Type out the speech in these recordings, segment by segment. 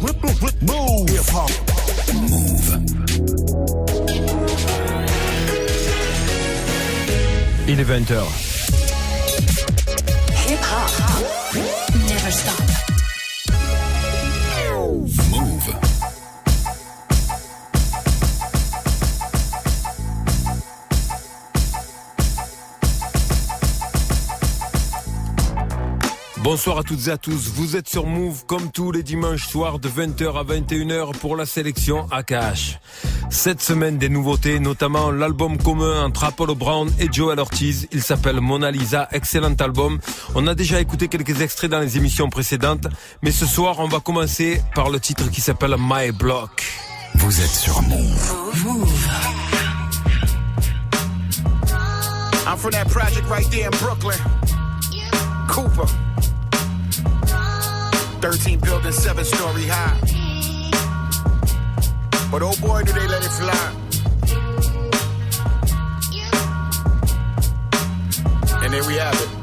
Move. Hip hop. Move. Il est 20h. Hip hop. Never stop. Bonsoir à toutes et à tous. Vous êtes sur Move comme tous les dimanches soirs de 20h à 21h pour la sélection AKH. Cette semaine des nouveautés, notamment l'album commun entre Apollo Brown et Joel Ortiz. Il s'appelle Mona Lisa, excellent album. On a déjà écouté quelques extraits dans les émissions précédentes, mais ce soir on va commencer par le titre qui s'appelle My Block. Vous êtes sur Move. I'm from that project right there in Brooklyn. Cooper. 13 buildings, 7 story high. But oh boy, do they let it fly. And there we have it.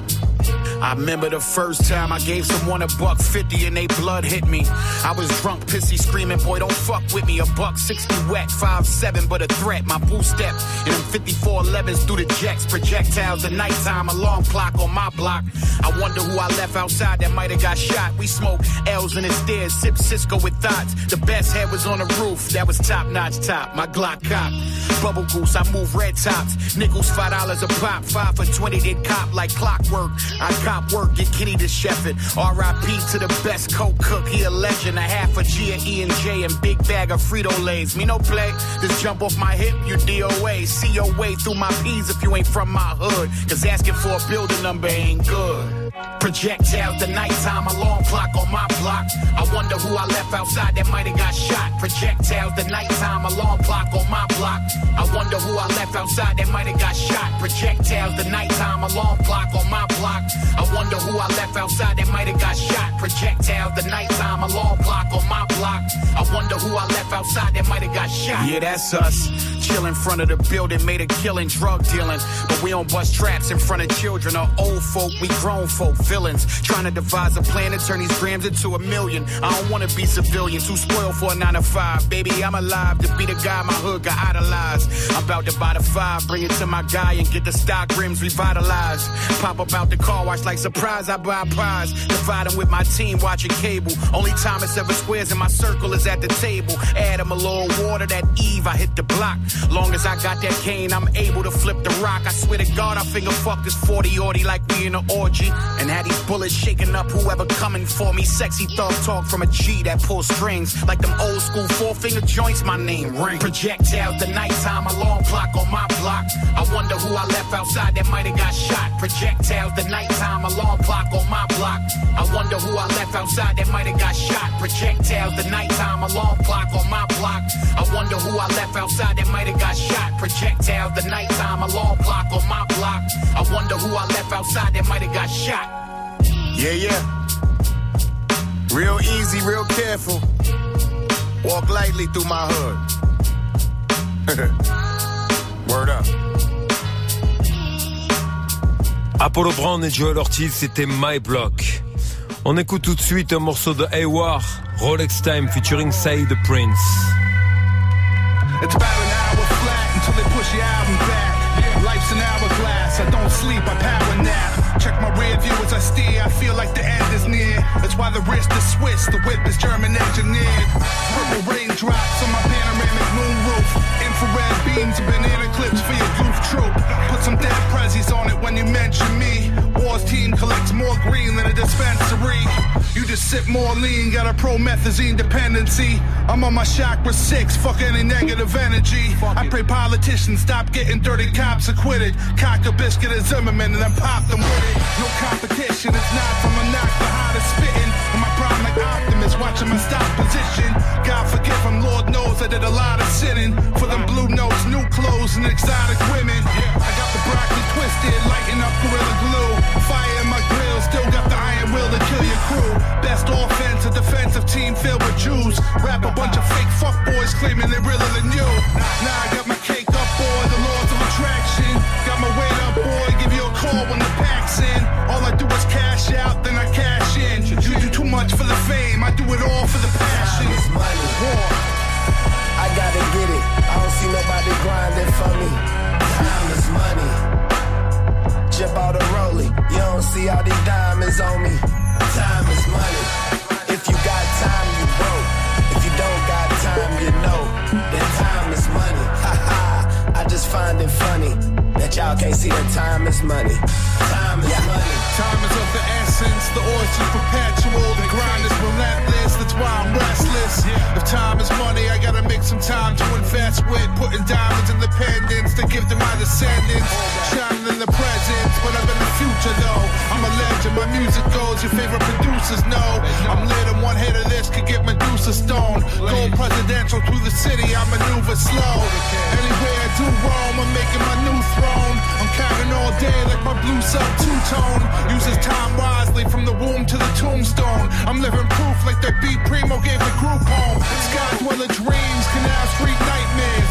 I remember the first time I gave someone a buck fifty and they blood hit me. I was drunk, pissy, screaming, boy, don't fuck with me. A buck sixty wet, five seven, but a threat. My boo step in them 54 11s through the jets, projectiles at nighttime, alarm clock on my block. I wonder who I left outside that might have got shot. We smoke L's in the stairs, sip Cisco with thoughts. The best head was on the roof, that was top notch top. My Glock cop. Bubble goose, I move red tops. Nickels, five dollars a pop, five for 20, then cop like clockwork. I cop work, get Kenny to chef it. RIP to the best coke cook, he a legend. A half a G of E and J and big bag of Frito Lays. Me no play, just jump off my hip, you DOA. See your way through my P's if you ain't from my hood. Cause asking for a building number ain't good. Projectiles, the nighttime alarm clock on my block. I wonder who I left outside that might have got shot. Projectiles, the nighttime alarm clock on my block. I wonder who I left outside that might have got shot. Projectiles, the nighttime alarm clock on my block. I wonder who I left outside that might have got shot. Projectiles, the nighttime alarm clock on my block. I wonder who I left outside that might have got shot. Yeah, that's us. Chill in front of the building, made a killing, drug dealing. But we don't bust traps in front of children or old folk. We grown folk, villains. Trying to devise a plan to turn these grams into a million. I don't wanna be civilian, too spoiled for a nine to five. Baby, I'm alive to be the guy my hood got idolized. I'm about to buy the five, bring it to my guy and get the stock rims revitalized. Pop up the car wash like surprise, I buy a prize. Divide 'em with my team, watching cable. Only time it's ever squares in my circle is at the table. Add 'em a little water, that Eve, I hit the block. Long as I got that cane, I'm able to flip the rock. I swear to God, I finger fuck this 40 orty like we in an orgy. And had these bullets shaking up whoever coming for me. Sexy thug talk from a G that pulls strings. Like them old school four finger joints, my name ring. Projectiles, the nighttime alarm clock on my block. I wonder who I left outside that might have got shot. Projectiles, the nighttime alarm clock on my block. I wonder who I left outside that might have got shot. Projectiles, the nighttime alarm clock on my block. I wonder who I left outside that might have got shot. Projectiles, the nighttime alarm clock on my block. I wonder who I left outside that might have got shot. Yeah, yeah. Real easy, real careful. Walk lightly through my hood. Word up. Apollo Brown et Joel Ortiz, c'était My Block. On écoute tout de suite un morceau de Hayward, Rolex Time featuring Saïd the Prince. It's about an hour flat until they push your album back. Life's an hourglass. I don't sleep, I power nap. Check my rear view as I steer. I feel like the end is near. That's why the wrist is Swiss, the whip is German engineered. Purple raindrops on my panoramic moon roof. Infrared beams and banana clips for your goof troop. Put some dead prezzies on it when you mention me. Team collects more green than a dispensary. You just sip more lean, got a promethazine dependency. I'm on my chakra six, fuck any negative energy. I pray politicians stop getting dirty cops acquitted. Cock a biscuit at Zimmerman and then pop them with it. No competition, it's not from a knock the hottest spitting. And my prime like Optimus, watching my stop position. God forgive him, Lord knows I did a lot of sinning. For them blue notes, new clothes, and exotic women. I got the broccoli twisted, lighting up Gorilla Glue. Fire in my grill, still got the iron will to kill your crew. Best offense, a defensive team filled with Jews. Rap a bunch of fake fuckboys claiming they're realer than you. Now I got my cake up, boy, the laws of attraction. Got my weight up, boy, give you a call when the pack's in. All I do is cash out, then I cash much for the fame, I do it all for the passion. war. I gotta get it. I don't see nobody grinding for me. Time is money. Just bought a rollie. You don't see all these diamonds on me. Time is money. If you got time, you broke. If you don't got time, you know. Then time is money. Ha ha. I just find it funny that y'all can't see that time is money. Time is money. Time is of the essence, the urge is perpetual, the grind is relentless, that's why I'm restless. If time is money, I gotta make some time to invest with, putting diamonds in the pendants to give to my descendants. Shining in the present, a legend, my music goes, your favorite producers know. I'm lit and one hit of this could get Medusa stone. Go presidential through the city, I maneuver slow. Anywhere I do roam, I'm making my new throne. I'm counting all day like my blue sub two tone. Uses time wisely from the womb to the tombstone. I'm living proof like that beat Primo gave the group home. Sky dweller dreams, canal street nightmares.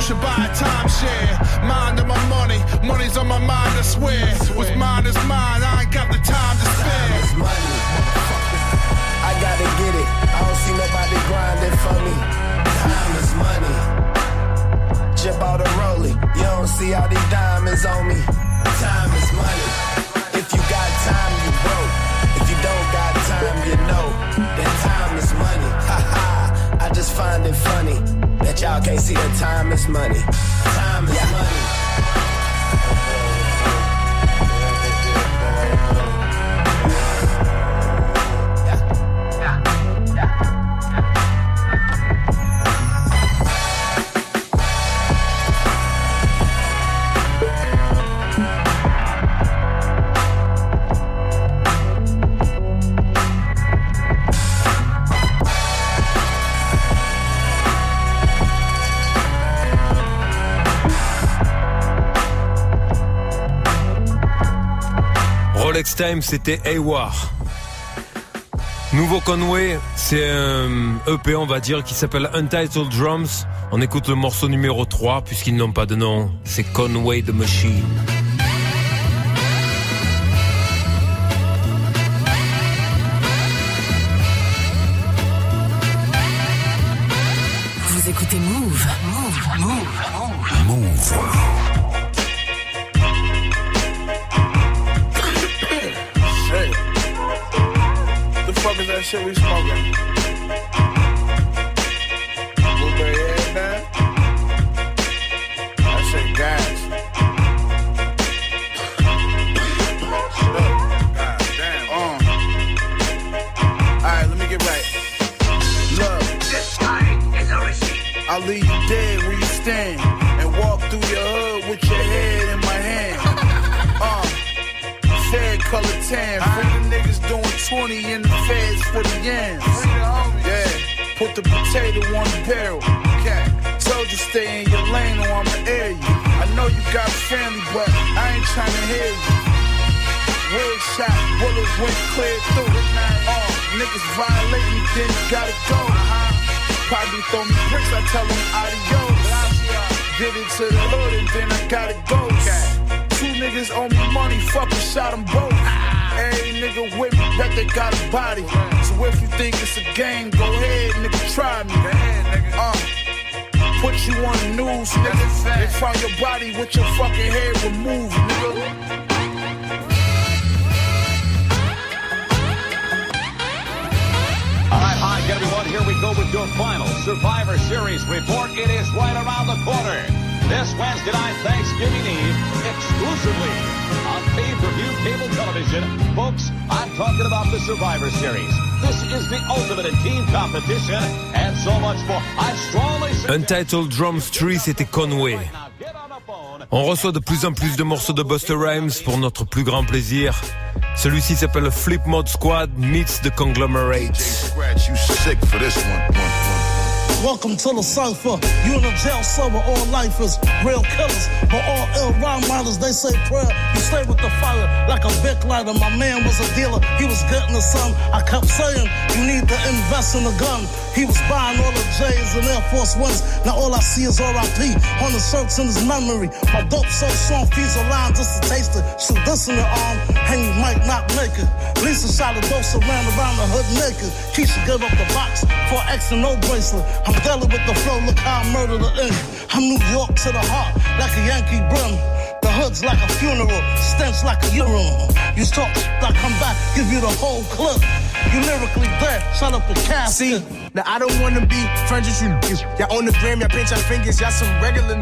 You should buy a timeshare. Mind on my money, money's on my mind. I swear. What's mine is mine. I ain't got the time to Time spare. is money. I gotta get it. I don't see nobody grinding for me. Time is money. Just bought a rollie. You don't see all these diamonds on me. Time is money. If you got time, you broke. If you don't got time, you know. Then time is money. Ha ha. I just find it funny that y'all can't see that time is money. Time is money. Rolex Time, c'était Hayward. Nouveau Conway, c'est un EP, on va dire, qui s'appelle Untitled Drums. On écoute le morceau numéro 3, puisqu'ils n'ont pas de nom. C'est Conway the Machine. Vous écoutez Move. Move. Move. Move. The fuck is that shit we smoking? Blueberry head man? That shit gas. Damn. Uh. Alright, let me get right. Look. I'll leave you dead where you stand and walk through your hood with your head in my hand. Uh, Fed color tan, free the niggas doing 20 in the for the yams. Yeah, put the potato on the barrel. Told you stay in your lane or I'ma air you. I know you got a family, but I ain't trying to hear you. Wig shot, bullets went clear through. Uh, niggas violate me, then you gotta go. Probably throw me bricks, I tell them adios. Did it to the hood and then I gotta go. Two niggas owe me money, fucking shot them both. Every nigga with me, bet they got a body. So if you think it's a game, go ahead, nigga, try me. Uh, put you on the news, nigga. They found your body with your fucking head removed, nigga. All right, hi everyone. Here we go with your final Survivor Series report. It is right around the corner. This Wednesday night, Thanksgiving Eve, exclusively on pay-per-view cable television. Folks, I'm talking about the Survivor Series. This is the ultimate in team competition and so much more. I strongly suggest... Untitled Drums 3, c'était Conway. Now get on the phone. On reçoit de plus en plus de morceaux de Buster Rhymes pour notre plus grand plaisir. Celui-ci s'appelle Flip Mode Squad meets the Conglomerate. Welcome to the cipher. You in a jail cell with all lifers, real killers, but all ill rhyme writers. They say prayer. You stay with the fire like a big lighter. My man was a dealer. He was getting the sun. I kept saying you need to invest in a gun. He was buying all the J's and Air Force Ones. Now all I see is R.I.P. on the shirts in his memory. My dope so strong, feeds a line just to taste it. Shoot this in the arm, and you might not make it. Lisa shot a dose ran around the hood naked. Keisha gave up the box for X and no bracelet. I'm with the flow, look how I murder the ink. I'm New York to the heart, like a Yankee brim. The hood's like a funeral, stench like a urinal. You talk like I'm back, give you the whole clip. You lyrically dead, shut up the casket. See, now I don't wanna be friends with you. Y'all on the gram, y'all pinch your fingers, y'all some regular.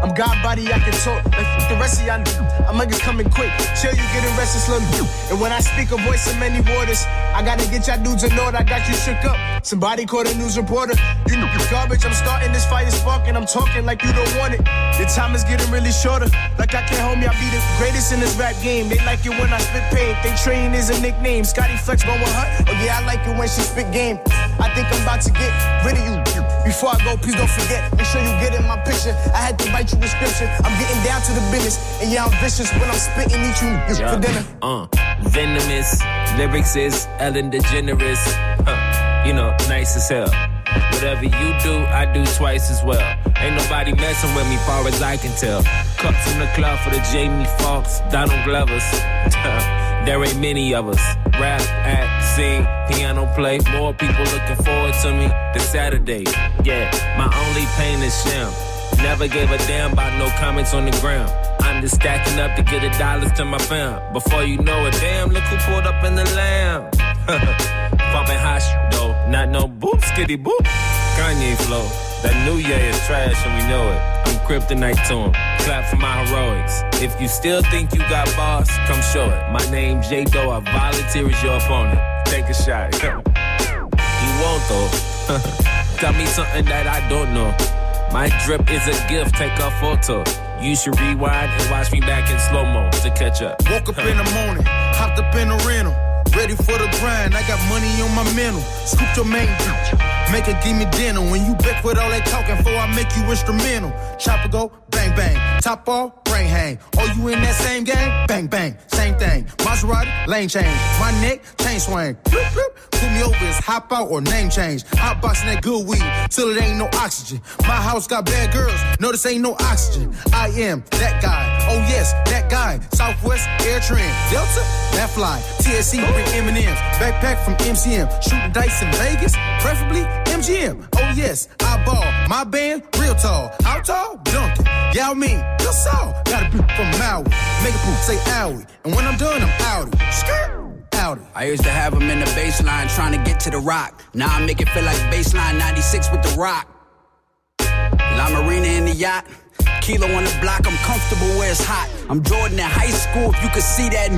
I'm God body, I can talk. Like the rest of y'all, I'm niggas coming quick. Chill, you getting restless, little And when I speak a voice of many waters, I gotta get y'all dudes in order. I got you shook up. Somebody called a news reporter. You know you garbage. I'm starting this fire sparking. I'm talking like you don't want it. The time is getting really shorter. Like I can't hold me, I be the greatest in this rap game. They like it when I spit pain. They train is a nickname. Scotty Flex going with. Oh yeah, I like it when she spit game. I think I'm about to get rid of you. Before I go, please don't forget. Make sure you get in my picture. I had to write you a description. I'm getting down to the business. And yeah, I'm vicious when I'm spitting eat you for dinner. Uh, venomous lyrics is Ellen DeGeneres. Huh, you know, nice as hell. Whatever you do, I do twice as well. Ain't nobody messing with me, far as I can tell. Cups in the club for the Jamie Foxx, Donald Glovers. there ain't many of us. Rap, act, sing, piano play. More people looking forward to me this Saturday. Yeah, my only pain is sham. Never gave a damn about no comments on the ground. I'm just stacking up to get the dollars to my fam. Before you know it, damn, look who pulled up in the lamb. Pumping hot though, not no boop skitty boop. Kanye flow. That new year is trash and we know it. I'm kryptonite to him. Clap for my heroics. If you still think you got boss, come show it. My name J Doe, I volunteer as your opponent. Take a shot. you won't though. Tell me something that I don't know. My drip is a gift, take a photo. You should rewind and watch me back in slow mo to catch up. Woke up in the morning, hopped up in the rental. Ready for the grind, I got money on my mental. Scoop your main make her give me dinner. When you back with all that talking for, I make you instrumental. Chopper go, bang bang. Top off, brain hang. Oh, you in that same game? Bang bang, same thing. Maserati, lane change. My neck, chain swing. Bloop, bloop. Put me over, it's hop out or name change. Hot boxing that good weed till it ain't no oxygen. My house got bad girls, no, this ain't no oxygen. I am that guy. Oh yes, that guy. Southwest Air Trend, Delta, that fly. TSC bring M&M's, backpack from MCM. Shooting dice in Vegas, preferably MGM. Oh yes, I ball. My band, real tall. How tall? Duncan. Yao Ming, Lil Saul. Got a beat from Maui. Make a poop, say owie. And when I'm done, I'm outie. Skirt. I used to have him in the baseline trying to get to the rock. Now I make it feel like baseline 96 with the rock. La Marina in the yacht. Kilo on the block, I'm comfortable where it's hot. I'm Jordan in high school, if you could see that.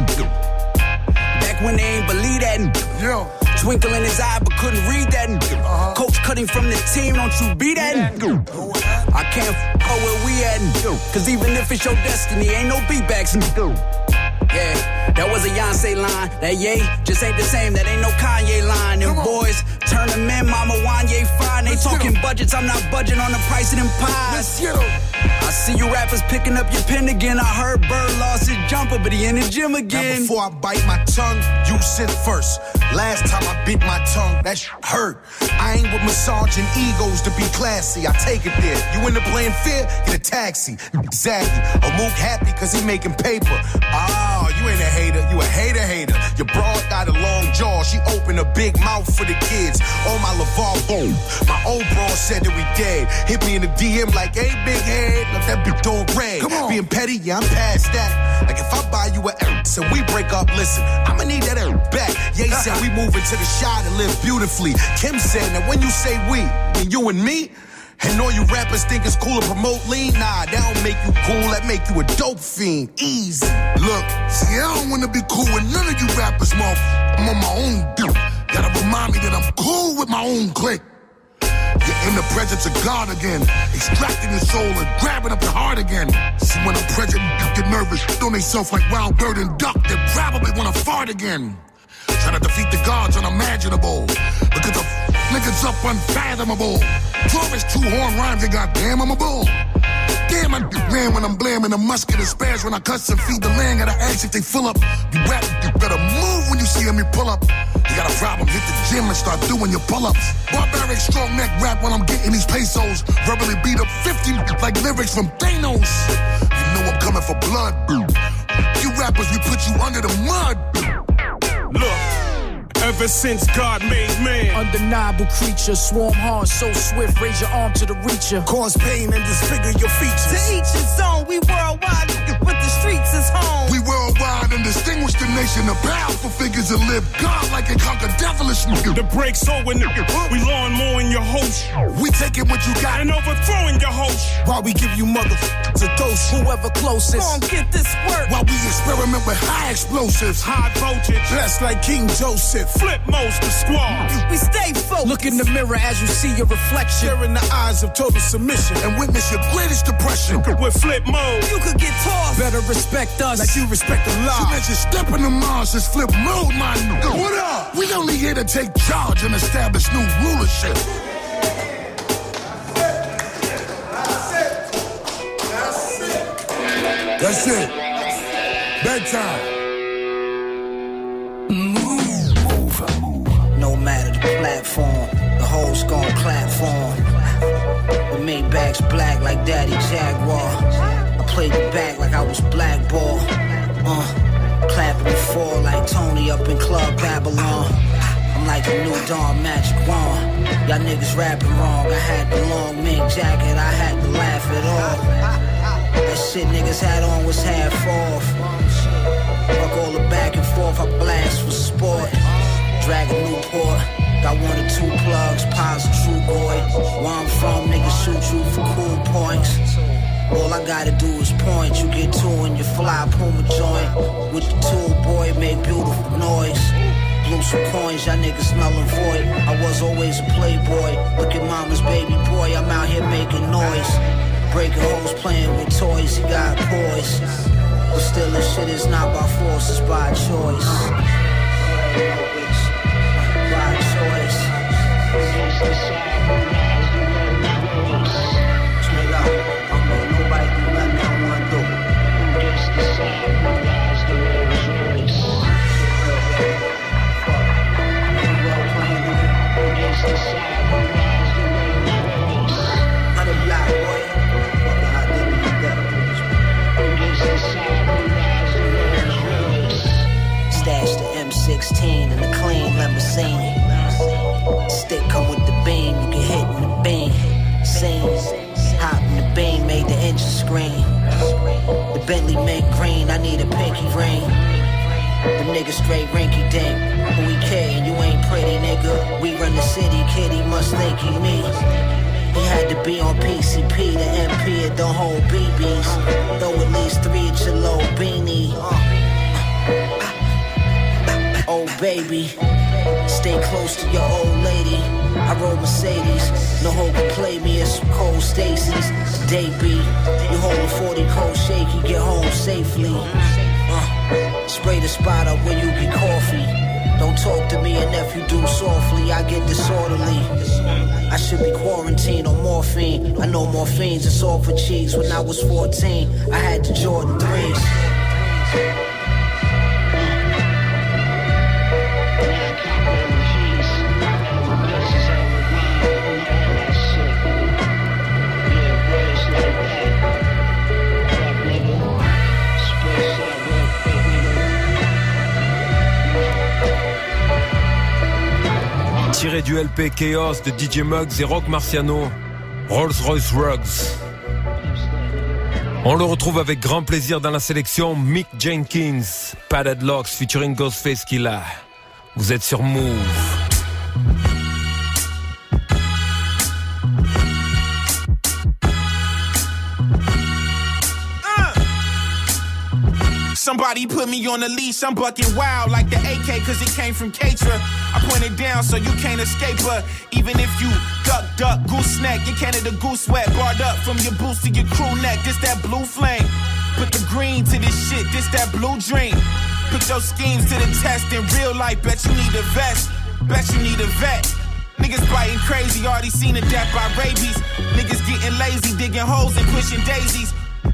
Back when they ain't believe that. Yeah. Twinkle in his eye, but couldn't read that. Coach cutting from the team, don't you be that. I can't f where we at. Cause even if it's your destiny, ain't no beatbacks. Yeah, that was a Beyonce line. That yay just ain't the same. That ain't no Kanye line. Them boys turn them in, Mama Wanye fine. They talking budgets, I'm not budging on the price of them pies. I see you rappers picking up your pen again. I heard Bird lost his jumper, but he in the gym Now again. before I bite my tongue, you sit first. Last time I bit my tongue, that sh- hurt. I ain't with massaging egos to be classy. I take it there. You in the playing fair? Get a taxi. Exactly. Or Mook happy cause he making paper. Oh, you ain't a hater. You a hater hater. Your broad got a long jaw. She opened a big mouth for the kids. Oh my LeVar Bone. My old bro said that we dead. Hit me in the DM like, hey, big head. Let that big dog red. Come on. Being petty, yeah, I'm past that. Like if I buy you a X and we break up, listen, I'ma need that X back. Ye said we move into the shot and live beautifully. Kim said that when you say we, and you and me, and all you rappers think it's cool to promote lean, nah, that don't make you cool, that make you a dope fiend. Easy. Look, see, I don't wanna be cool with none of you rappers, motherfucker. I'm on my own dude. Gotta remind me that I'm cool with my own clique. You're in the presence of God again, extracting your soul and grabbing up your heart again. See, when I'm present, you get nervous, on themselves like wild bird and duck. They probably wanna fart again. Trying to defeat the gods unimaginable. Because the niggas up unfathomable. Taurus, two horn rhymes, and goddamn, I'm a bull. Damn, I ran when I'm blamming a musket and spares when I cuss and feed the land. Gotta ask if they fill up. You rap, you better move when you see them, you pull up. You got a problem, hit the gym and start doing your pull ups. Barbaric strong neck rap while I'm getting these pesos. Verbally beat up 50 like lyrics from Thanos. You know I'm coming for blood. You rappers, we put you under the mud. Look. Ever since God made man, undeniable creature, swarm hard, so swift, raise your arm to the reacher, cause pain and disfigure your features. To each his own, we worldwide, but the streets is home. We worldwide and distinguish the nation of powerful figures that live God like and conquer devilish nigga. The breaks over, nigga. We lawn mowing your host. We taking what you got and overthrowing your host. While we give you motherfuckers a dose, whoever closest. Gon' get this work. While we experiment with high explosives, high voltage, blessed like King Joseph. Flip most the squad. We stay focused. Look in the mirror as you see your reflection. Stare in the eyes of total submission and witness your greatest depression. With flip mode, you could get tossed. Better respect us like you respect the law. It's flip mode, my nigga. What up? We only here to take charge and establish new rulership. That's it. Bedtime. Move. Move, move. No matter the platform, the hoes gon' clap for him. The Maybach's black like Daddy Jaguar. I played the back like I was blackball. Uh, clapping the four like Tony up in Club Babylon. I'm like a new dawn magic wand. Y'all niggas rapping wrong. I had the long mink jacket, I had to laugh it off. That shit niggas had on was half off. Fuck all the back and forth, I blast for sport. Dragon Newport, got one or two plugs, pies true boy. Where I'm from, niggas shoot you for cool points. All I gotta do is point, you get two in your fly Puma joint. With the tool, boy, make beautiful noise. Blew some coins, y'all niggas smelling void. I was always a playboy. Look at mama's baby boy, I'm out here making noise. Breaking hoes, playing with toys, he got poise. But still, this shit is not by force, it's by choice. Safely. Uh, spray the spot up when you get coffee. Don't talk to me, and if you do softly, I get disorderly. I should be quarantined on morphine. I know morphine's it's all for cheeks. When I was 14, I had the Jordan 3s. Du LP Chaos de DJ Muggs et Rock Marciano, Rolls Royce Rugs. On le retrouve avec grand plaisir dans la sélection Mick Jenkins, Padded Locks featuring Ghostface Killa. Vous êtes sur Move. Somebody put me on a leash, I'm bucking wild like the AK, cause it came from Katra. I point it down so you can't escape her. Even if you duck, duck, goose snack, your Canada goose wet, barred up from your boots to your crew neck. This that blue flame. Put the green to this shit, this that blue dream. Put your schemes to the test in real life, bet you need a vest, bet you need a vet. Niggas biting crazy, already seen a death by rabies. Niggas getting lazy, digging holes and pushing daisies.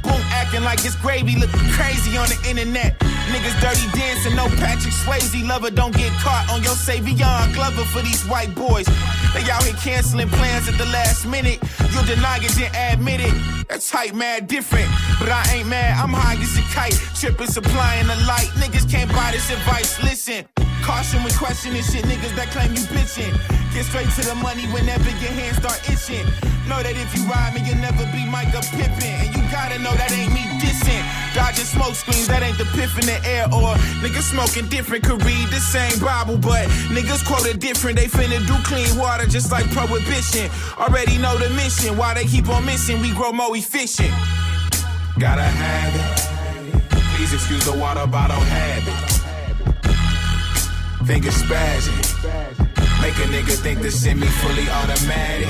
Boom, acting like it's gravy, looking crazy on the internet. Niggas dirty dancing, no Patrick Swayze. Lover don't get caught on your Savion Glover for these white boys. They out here canceling plans at the last minute. You deny it, then admit it. That's hype, mad different. But I ain't mad, I'm high as a kite. Tripping, supplying the light. Niggas can't buy this advice. Listen, caution when questioning shit. Niggas that claim you bitching. Get straight to the money whenever your hands start itching. Know that if you ride me, you'll never be Micah Pippin. And you gotta know that ain't me dissing. Dodging smoke screens, that ain't the piff in the air. Or niggas smoking different, could read the same Bible, but niggas quoted different. They finna do clean water just like prohibition. Already know the mission. Why they keep on missing, we grow more efficient. Gotta have it. Please excuse the water bottle habit. Finger spazzing. Make a nigga think the semi fully automatic.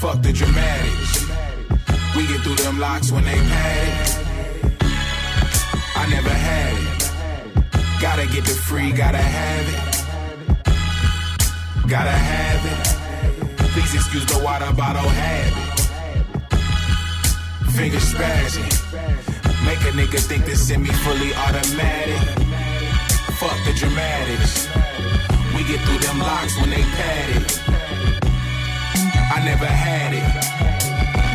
Fuck the dramatics. We get through them locks when they pad it. I never had it. Gotta get the free, gotta have it. Gotta have it. Please excuse the water bottle habit. Finger spazzing. Make a nigga think the semi fully automatic. Fuck the dramatics. We get through them locks when they pad it. I never had it.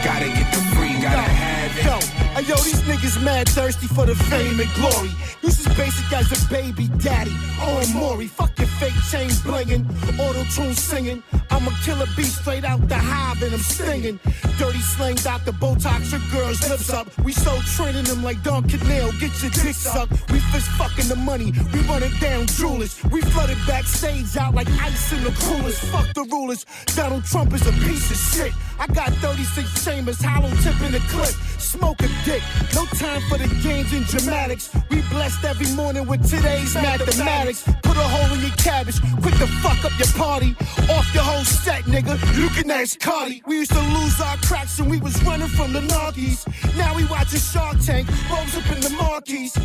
Gotta get the free, gotta have it. Hey, yo, these niggas mad thirsty for the fame and glory. You as basic as a baby daddy. Oh, Maury, fuck your fake chain blingin', auto tune singing. I'm a killer beast straight out the hive and I'm stinging. Dirty slang, Dr. Botox, your girl's lips up. We so training them like Don Canal, get your dick sucked. We fist fucking the money, we run it down jewelers. We flooded backstage out like ice in the coolers. Fuck the rulers, Donald Trump is a piece of shit. I got 36 chambers, hollow tip in the clip. Smoke a dick, no time for the games and dramatics. We blessed every morning with today's mathematics. Put a hole in your cabbage, quick the fuck up your party. Off your whole set, nigga. You can ask Cardi. We used to lose our cracks and we was running from the Narkies. Now we watching Shark Tank, rolls up in the marquees.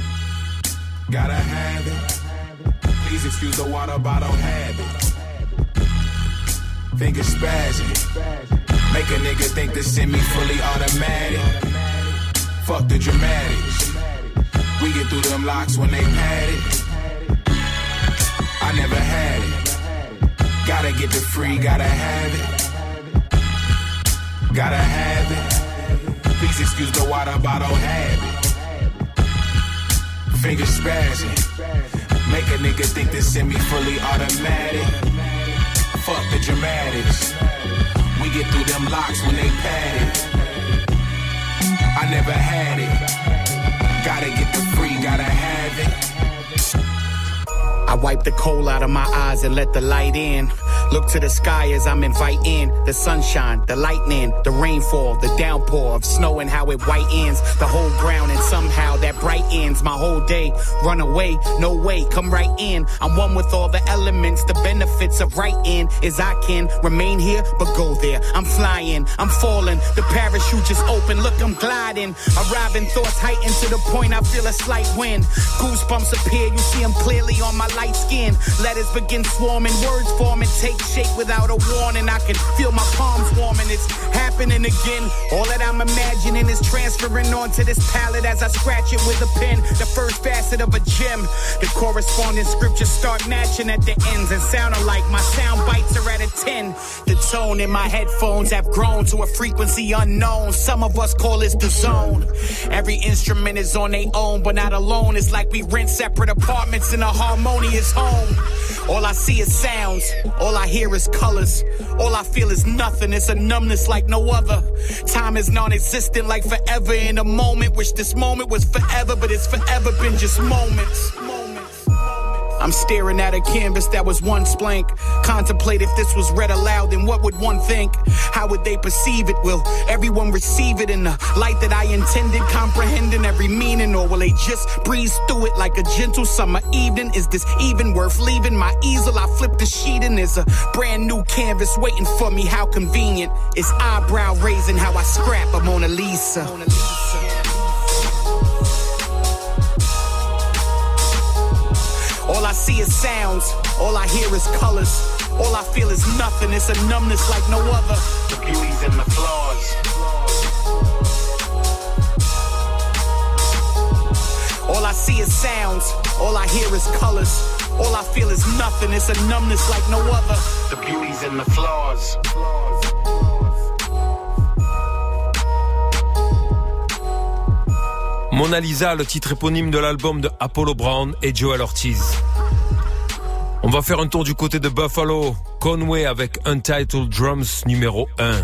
Gotta have it. Please excuse the water bottle habit. Finger spazzing. Make a nigga think the semi fully automatic. Fuck the dramatics. We get through them locks when they pad it. I never had it. Gotta get the free, gotta have it. Gotta have it. Please excuse the water bottle habit. Finger spazzing. Make a nigga think the semi fully automatic. Fuck the dramatics. We get through them locks when they pad it. I never had it. Gotta get the free, gotta have it. I wipe the coal out of my eyes and let the light in. Look to the sky as I'm inviting the sunshine, the lightning, the rainfall, the downpour of snow and how it whitens the whole ground and somehow that brightens my whole day. Run away, no way, come right in. I'm one with all the elements, the benefits of right in is I can remain here but go there. I'm flying, I'm falling, the parachute just open. Look, I'm gliding, arriving thoughts heightened to the point I feel a slight wind. Goosebumps appear, you see them clearly on my light skin. Letters begin swarming, words form and take shape without a warning. I can feel my palms warming. It's happening again. All that I'm imagining is transferring onto this palette as I scratch it with a pen. The first facet of a gem. The corresponding scriptures start matching at the ends and sound alike. My sound bites are at a 10. The tone in my headphones have grown to a frequency unknown. Some of us call this the zone. Every instrument is on their own, but not alone. It's like we rent separate apartments in a harmonious home. All I see is sounds. All I hear is colors. All I feel is nothing. It's a numbness like no other. Time is non existent like forever in a moment. Wish this moment was forever, but it's forever been just moments. I'm staring at a canvas that was once blank. Contemplate if this was read aloud, then what would one think? How would they perceive it? Will everyone receive it in the light that I intended, comprehending every meaning? Or will they just breeze through it like a gentle summer evening? Is this even worth leaving? My easel, I flip the sheet and there's a brand new canvas waiting for me. How convenient. It's eyebrow raising how I scrap a Mona Lisa. All I see is sounds, all I hear is colors. All I feel is nothing. It's a numbness like no other. The beauty's in the flaws. All I see is sounds. All I hear is colors. All I feel is nothing. It's a numbness like no other. The beauty's in the flaws. Mona Lisa, le titre éponyme de l'album de Apollo Brown et Joel Ortiz. On va faire un tour du côté de Buffalo, Conway avec Untitled Drums numéro 1. Live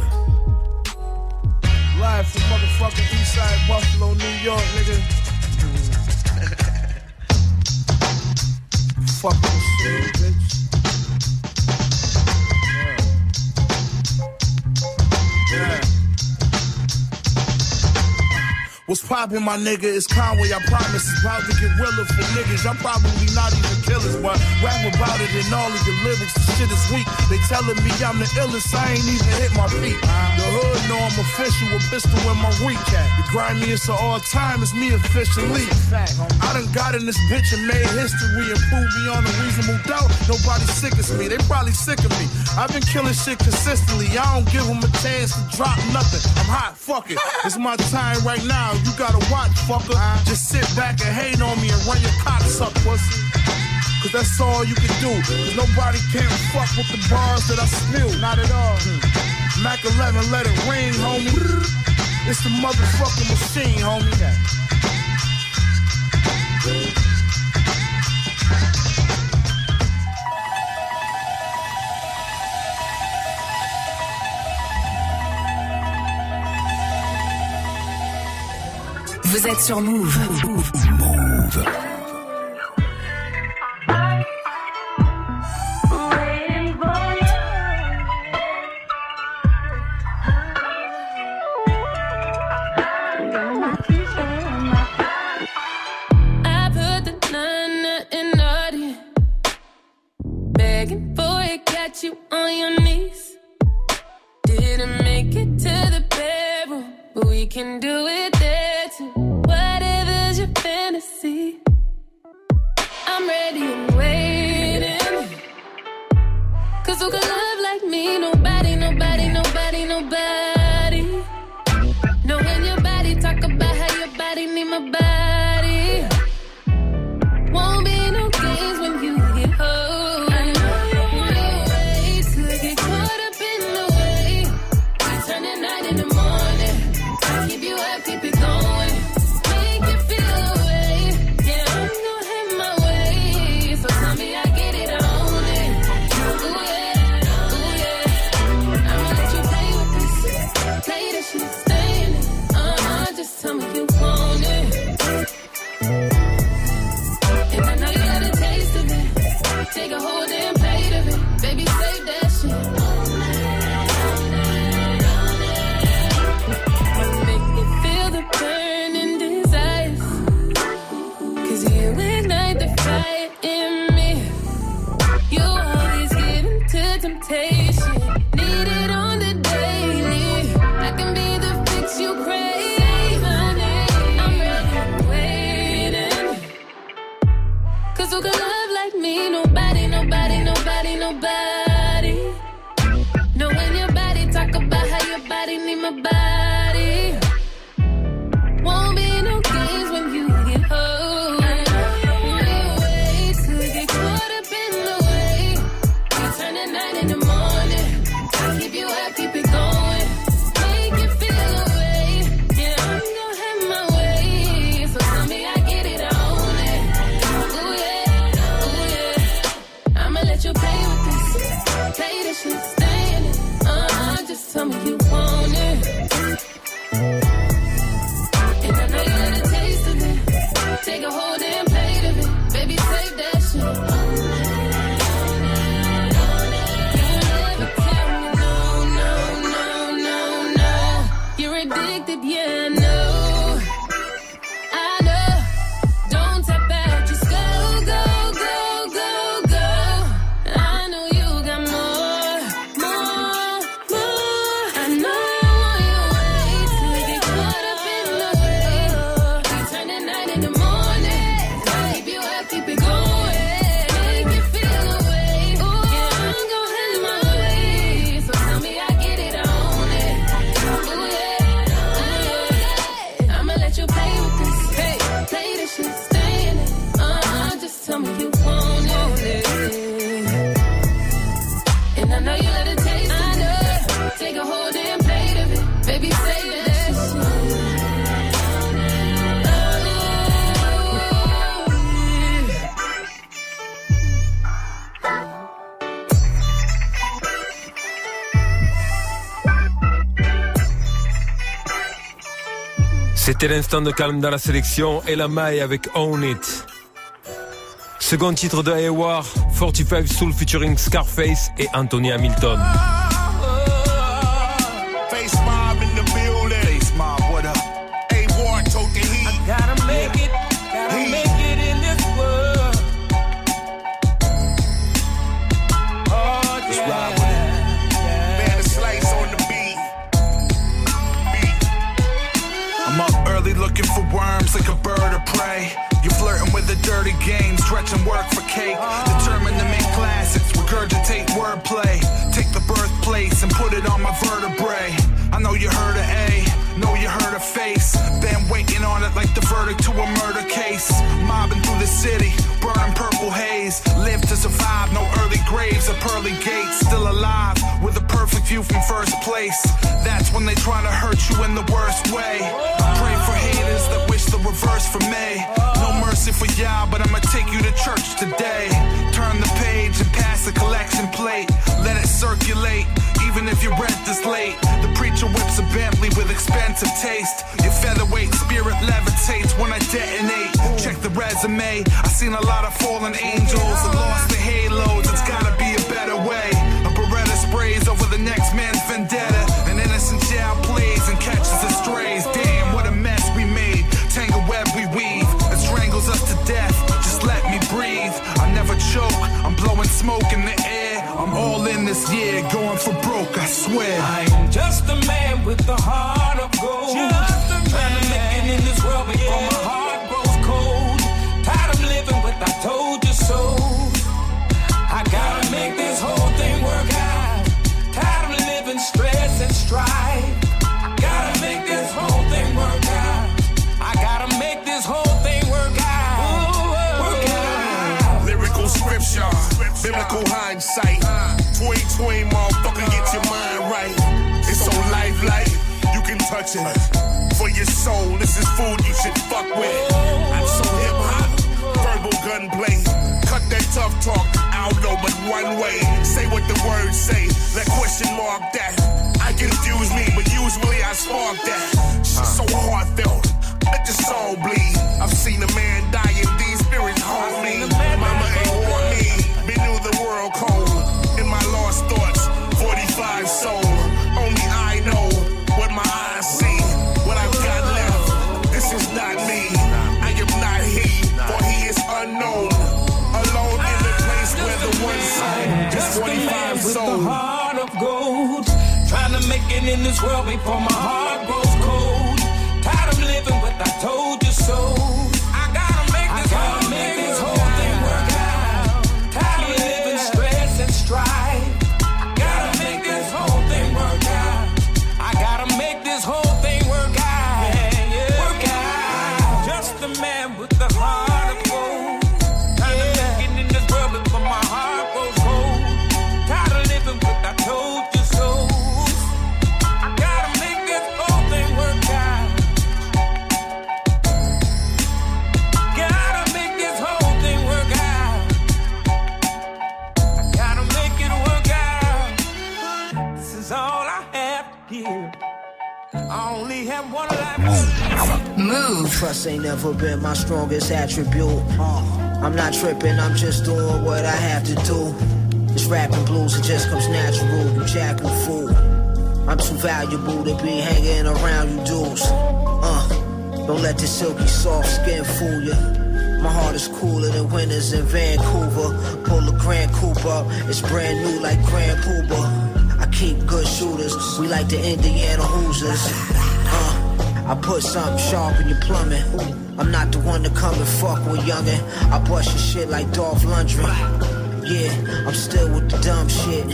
from motherfucking Eastside Buffalo, New York, nigga. Fuck this shit, bitch. What's poppin', my nigga? It's Conway. I promise it's about to get realer for niggas. Y'all probably not even killers, but rap about it in all of your lyrics. The shit is weak. They telling me I'm the illest. I ain't even hit my feet. The hood know I'm official. A pistol in my weak cat. The grimiest of all time is me officially. I done got in this bitch and made history and proved beyond a reasonable doubt. Nobody sick as me. They probably sick of me. I've been killing shit consistently. I don't give them a chance to drop nothing. I'm hot. Fuck it. It's my time right now. You gotta watch, fucker. Just sit back and hate on me and run your cocks up, pussy. Cause that's all you can do. Cause nobody can fuck with the bars that I spill. Not at all. Mac 11, let it ring, homie. It's the motherfucking machine, homie. Vous êtes sur Move. Move. C'était l'instant de calme dans la sélection et la maille avec Own It. Second titre de Hayward, 45 Soul featuring Scarface et Anthony Hamilton. Verdict to a murder case. Mobbing through the city, burning purple haze. Live to survive, no early graves or pearly gates. Still alive, with a perfect view from first place. That's when they try to hurt you in the worst way. Pray for haters that wish the reverse for me. No mercy for y'all, but I'ma take you to church today. Turn the page and pass the collection plate. Let it circulate, even if your rent is late. The preacher whips a Bentley with expensive taste. Spirit when I detonate. Check the resume. I seen a lot of fallen angels and lost hindsight. 2020, motherfucker, get your mind right. It's so lifelike, you can touch it. For your soul, this is food you should fuck with. I'm so hip hop, verbal gunplay. Cut that tough talk, I don't know but one way. Say what the words say, let question mark that. I confuse me, but usually I spark that. So heartfelt, let the soul bleed. I've seen a man die and these spirits haunt me. Mama In this world before my heart grows Trust ain't never been my strongest attribute. Uh, I'm not tripping, I'm just doing what I have to do. This rapping blues, it just comes natural. You jackal fool. I'm too valuable to be hanging around you dudes. Uh, don't let this silky soft skin fool you. My heart is cooler than winters in Vancouver. Pull a Grand Cooper, it's brand new like Grand Puba. I keep good shooters, we like the Indiana Hoosiers. I put something sharp in your plumbing. I'm not the one to come and fuck with youngin'. I bust your shit like Dolph Lundgren. Yeah, I'm still with the dumb shit.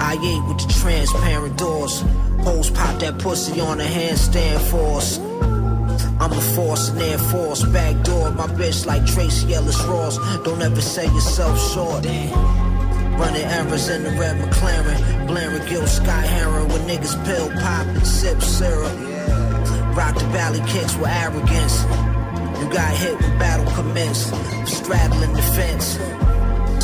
I ain't with the transparent doors. Hoes pop that pussy on a handstand force. I'm a force and air force. Back door, my bitch like Tracee Ellis Ross. Don't ever sell yourself short. Running errands in the red McLaren. Blaring Gil Scott-Heron with niggas pill pop and sip syrup. Rock the valley kicks with arrogance. You got hit when battle commenced. Straddling the fence.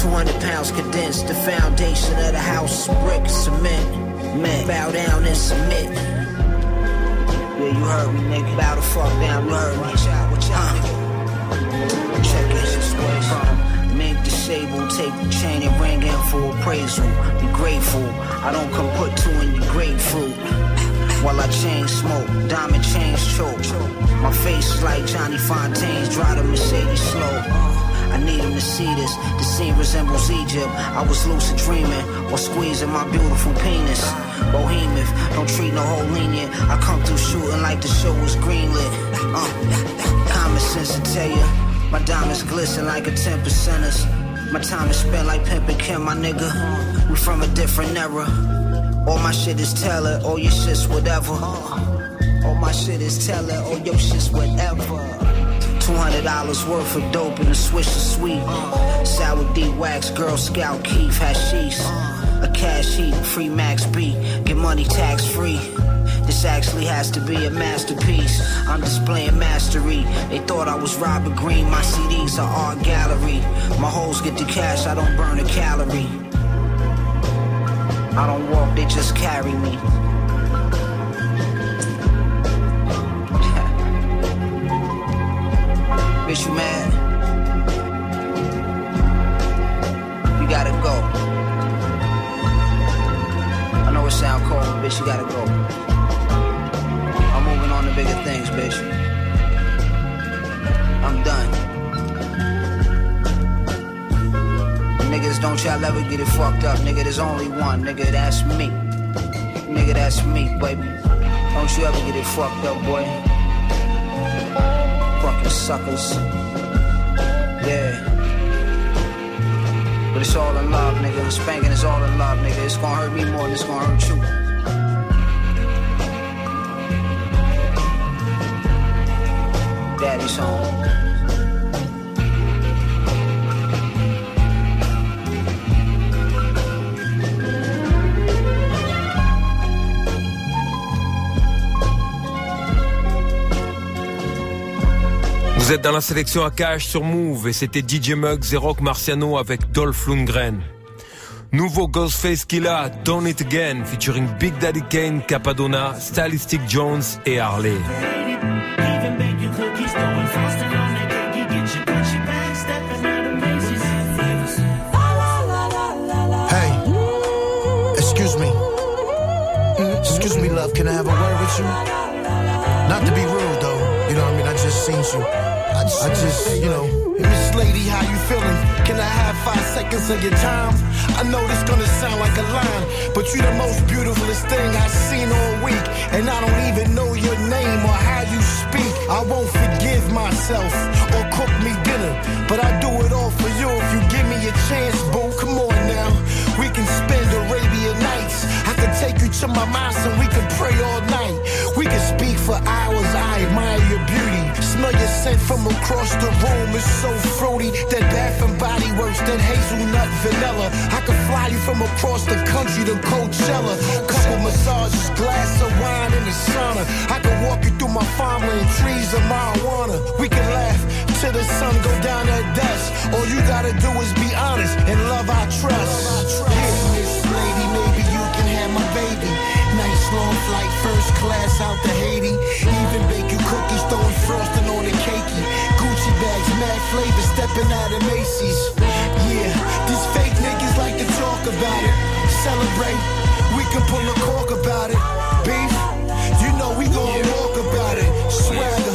200 pounds condensed. The foundation of the house is brick cement. Man, bow down and submit. Yeah, you heard me, nigga. Bow the fuck down, you heard me. Uh. Check it. From mink disabled, take the chain and ring in for appraisal. Be grateful. I don't come put two in your grapefruit. While I chain smoke, diamond chains choke. My face is like Johnny Fontane's, drive the Mercedes slow. I need him to see this. The scene resembles Egypt. I was lucid dreaming while squeezing my beautiful penis. Bohemian, don't treat no whole lenient. I come through shooting like the show was greenlit. Uh, common sense to tell you, my diamonds glisten like a 10 percenters. My time is spent like pimping Kim, my nigga. We from a different era. All my shit is teller, all your shit's whatever. All my shit is teller, all your shit's whatever. $200 worth of dope in a swish of sweet. Sour D wax, Girl Scout, Keith, hashish. A cash heat, free max B. Get money tax free. This actually has to be a masterpiece. I'm displaying mastery. They thought I was Robert Green. My CDs are art gallery. My hoes get the cash, I don't burn a calorie. I don't walk, they just carry me. Bitch, you mad? You gotta go. I know it sound cold, but bitch, you gotta go. I'm moving on to bigger things, bitch. I'm done. Niggas, don't y'all ever get it fucked up. Nigga, there's only one. Nigga, that's me. Nigga, that's me, baby. Don't you ever get it fucked up, boy. Fucking suckers. Yeah. But it's all in love, nigga. Spanking is all in love, nigga. It's gonna hurt me more than it's gonna hurt you. Daddy's home. Vous êtes dans la sélection à cash sur Move et c'était DJ Muggs et Rock Marciano avec Dolph Lundgren. Nouveau Ghostface Killa, Done It Again, featuring Big Daddy Kane, Capadonna, Stylistic Jones et Harley. Hey, excuse me. Excuse me, love. Can I have a word with you? Not to be rude, though. You know what I mean? I just seen you. I just, you know. Miss Lady, how you feeling? Can I have five seconds of your time? I know this gonna sound like a line, but you're the most beautifulest thing I've seen all week. And I don't even know your name or how you speak. I won't forgive myself or cook me dinner, but I do it all for you if you give me a chance, boo. Come on now, we can spend. I can take you to my mosque and we can pray all night. We can speak for hours. I admire your beauty. Smell your scent from across the room. It's so fruity. That Bath and Body Works, that hazelnut vanilla. I can fly you from across the country to Coachella. Couple massages, glass of wine in the sauna. I can walk you through my farmland, trees of marijuana. We can laugh till the sun go down at dusk. All you gotta do is be honest and love our trust. Yeah, long flight, first class out to Haiti. Even bake you cookies, throwing frosting on the cakey. Gucci bags, mad flavor, stepping out of Macy's. Yeah, these fake niggas like to talk about it. Celebrate, we can pull a cork about it. Beef, you know we gon' walk about it. Swagger,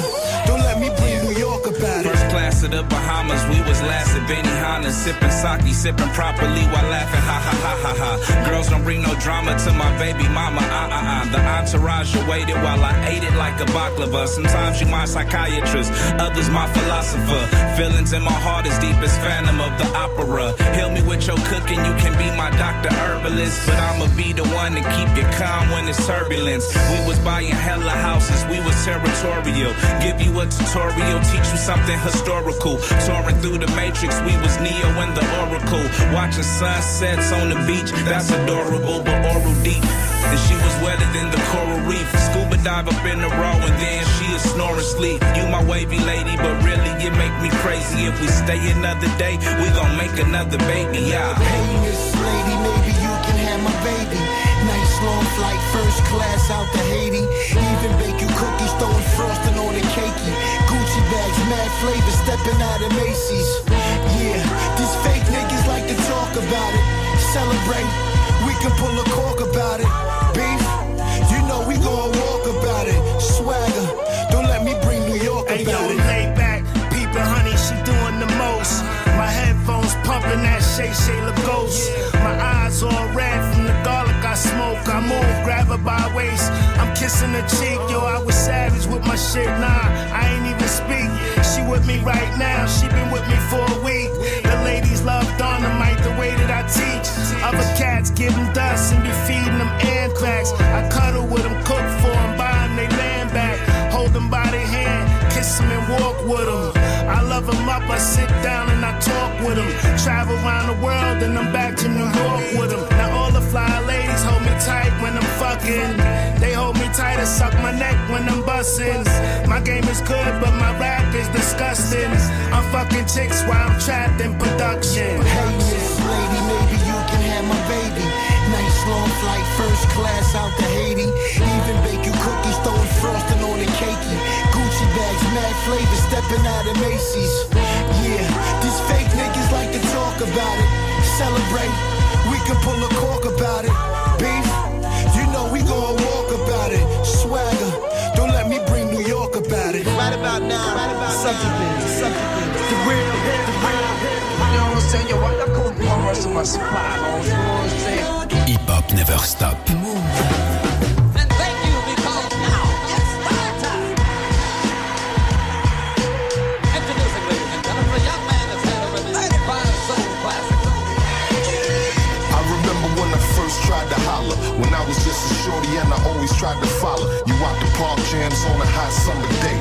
the Bahamas, we was last at Benihana, sipping sake, sipping properly while laughing, ha ha ha ha ha. Girls don't bring no drama to my baby mama, uh uh uh. The entourage waited while I ate it like a baklava. Sometimes you my psychiatrist, others my philosopher. Feelings in my heart as deep as Phantom of the Opera. Heal me with your cooking, you can be my Dr. herbalist, but I'ma be the one to keep you calm when it's turbulence. We was buying hella houses, we was territorial. Give you a tutorial, teach you something historical. Soaring through the matrix, we was Neo and the Oracle. Watching sunsets on the beach, that's adorable, but oral deep. And she was wetter than the coral reef. Scuba dive up in the raw, and then she is snoring sleep. You my wavy lady, but really it make me crazy. If we stay another day, we gon' make another baby. Yeah. Hey, Miss Lady, maybe you can have my baby. Nice long flight, first class out to Haiti. Even bake you cookies, throwing frosting on the cakey. Bags, mad flavor, stepping out of Macy's. Yeah, these fake niggas like to talk about it. Celebrate, we can pull a cork about it. Beef, you know we gon' walk about it. Swagger, don't let me bring New York Hey yo, about it. lay back, peeping honey, she doing the most. My headphones pumping that Shay Shay Lagos. My eyes all red smoke. I move, grab her by waist. I'm kissing her cheek, yo. I was savage with my shit, nah. I ain't even speak. She with me right now, she been with me for a week. The ladies love dynamite the way that I teach. Other cats give them dust and be feeding them anthrax. I cuddle with them, cook for them, buy they land back. Hold them by their hand, kiss them and walk with them. Them up, I sit down and I talk with them. Travel around the world and I'm back to New York with them. Now all the fly ladies hold me tight when I'm fucking. They hold me tight and suck my neck when I'm busting. My game is good, but my rap is disgusting. I'm fucking chicks while I'm trapped in production. Hey, Miss Lady, maybe you can have my baby. Nice long flight, first class out to Haiti. Even bake you cookies, throwing frosting on the cakey. Gucci bags, mad flavor, stepping out of Macy's. Yeah, these fake niggas like to talk about it. Celebrate, we can pull a cork about it. Beef, you know we gon' walk about it. Swagger, don't let me bring New York about it. Right about now, right about subject is, subject is the real the real. You know what I'm saying? Yo, I I call the rest of my supply. You know what I'm saying? Hip Hop Never Stop. I and I always tried to follow. You out the park jams on a hot summer day.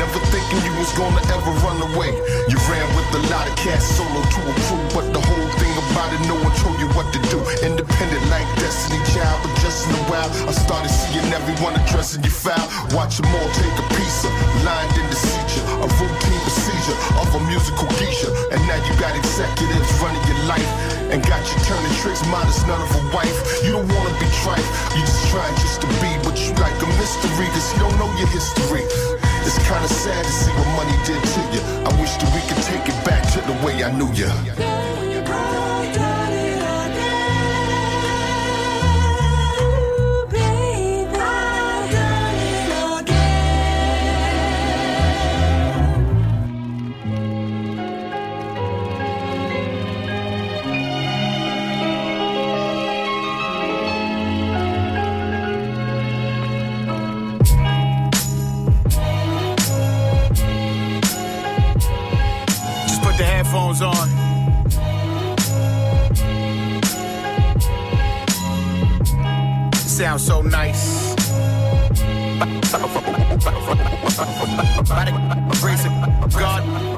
Never thinking you was gonna ever run away. You ran with a lot of cats solo to a crew, but the whole thing about it, no one told you what to do. Independent like Destiny Child, but just in a while, I started seeing everyone addressing you foul. Watch them all take a piece of lined in the seizure, a routine procedure of a musical geisha. And now you got executives running your life and got you turning tricks, minus none of a wife. You don't wanna be trife, you just trying just to be, but you like a mystery, cause you don't know your history. It's kinda sad to see what money did to you. I wish that we could take it back to the way I knew you. sound so nice. God.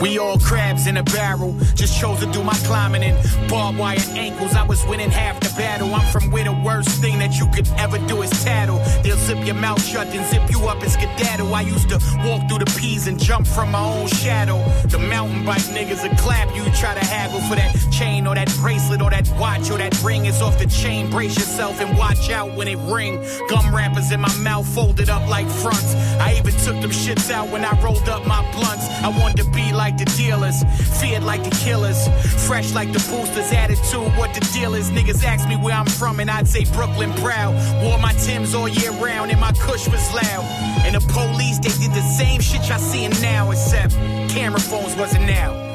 We all crabs in a barrel. Just chose to do my climbing in barbed wire ankles. I was winning half the battle. I'm from where the worst thing that you could ever do is tattle. They'll zip your mouth shut and zip you up and skedaddle. I used to walk through the peas and jump from my own shadow. The mountain bike niggas will clap you. Try to haggle for that chain or that bracelet or that watch or that ring. It's off the chain. Brace yourself and watch out when it ring. Gum wrappers in my mouth folded up like fronts. I even took them shits out when I rolled up my blunts. I wanted to be like the dealers, feared like the killers, fresh like the boosters. Attitude, what the deal is. Niggas ask me where I'm from, and I'd say Brooklyn proud. Wore my Timbs all year round, and my Kush was loud. And the police, they did the same shit y'all seeing now, except camera phones wasn't now.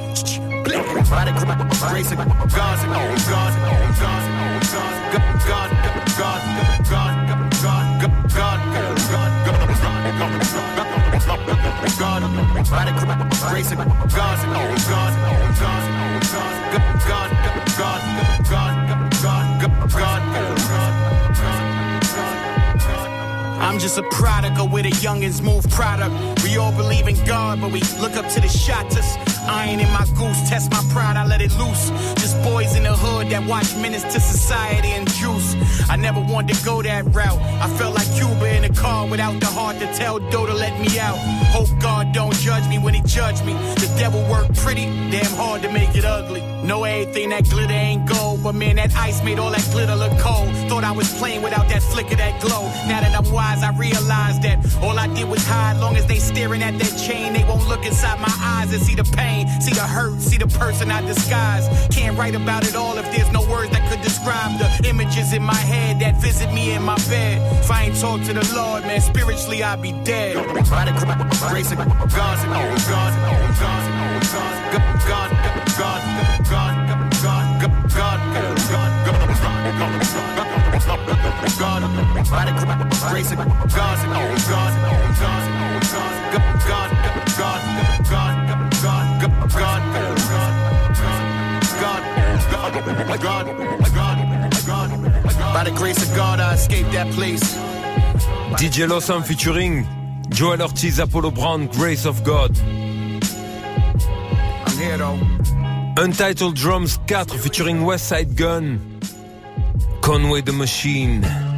I'm just a product of where the youngins move product. We all believe in God, but we look up to the shotas. Iron in my goose, test my pride, I let it loose. Just boys in the hood that watch minutes to society and juice. I never wanted to go that route. I felt like Cuba in a car without the heart to tell Doe to let me out. Hope God don't judge me when he judge me. The devil worked pretty, damn hard to make it ugly. Know everything that glitter ain't gold, but man, that ice made all that glitter look cold. Thought I was playing without that flicker, that glow. Now that I'm wise, I realize that all I did was hide. Long as they staring at that chain, they won't look inside my eyes and see the pain, see the hurt, see the person I disguise. Can't write about it all if there's no words that could describe the images in my head that visit me in my bed. If I ain't talk to the Lord, man, spiritually I'd be dead. By the grace of God, God, God, God, God, God, God, God, God, by the grace of God, God, God, God, God, God, God, of God, DJ Lawson featuring Joell Ortiz, Apollo Brown, Grace of God. I'm here though. Untitled Drums 4 featuring Westside Gunn. Conway the Machine.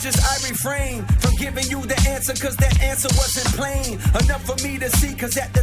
Pictures? I refrain from giving you the answer, cause that answer wasn't plain enough for me to see. Cause at the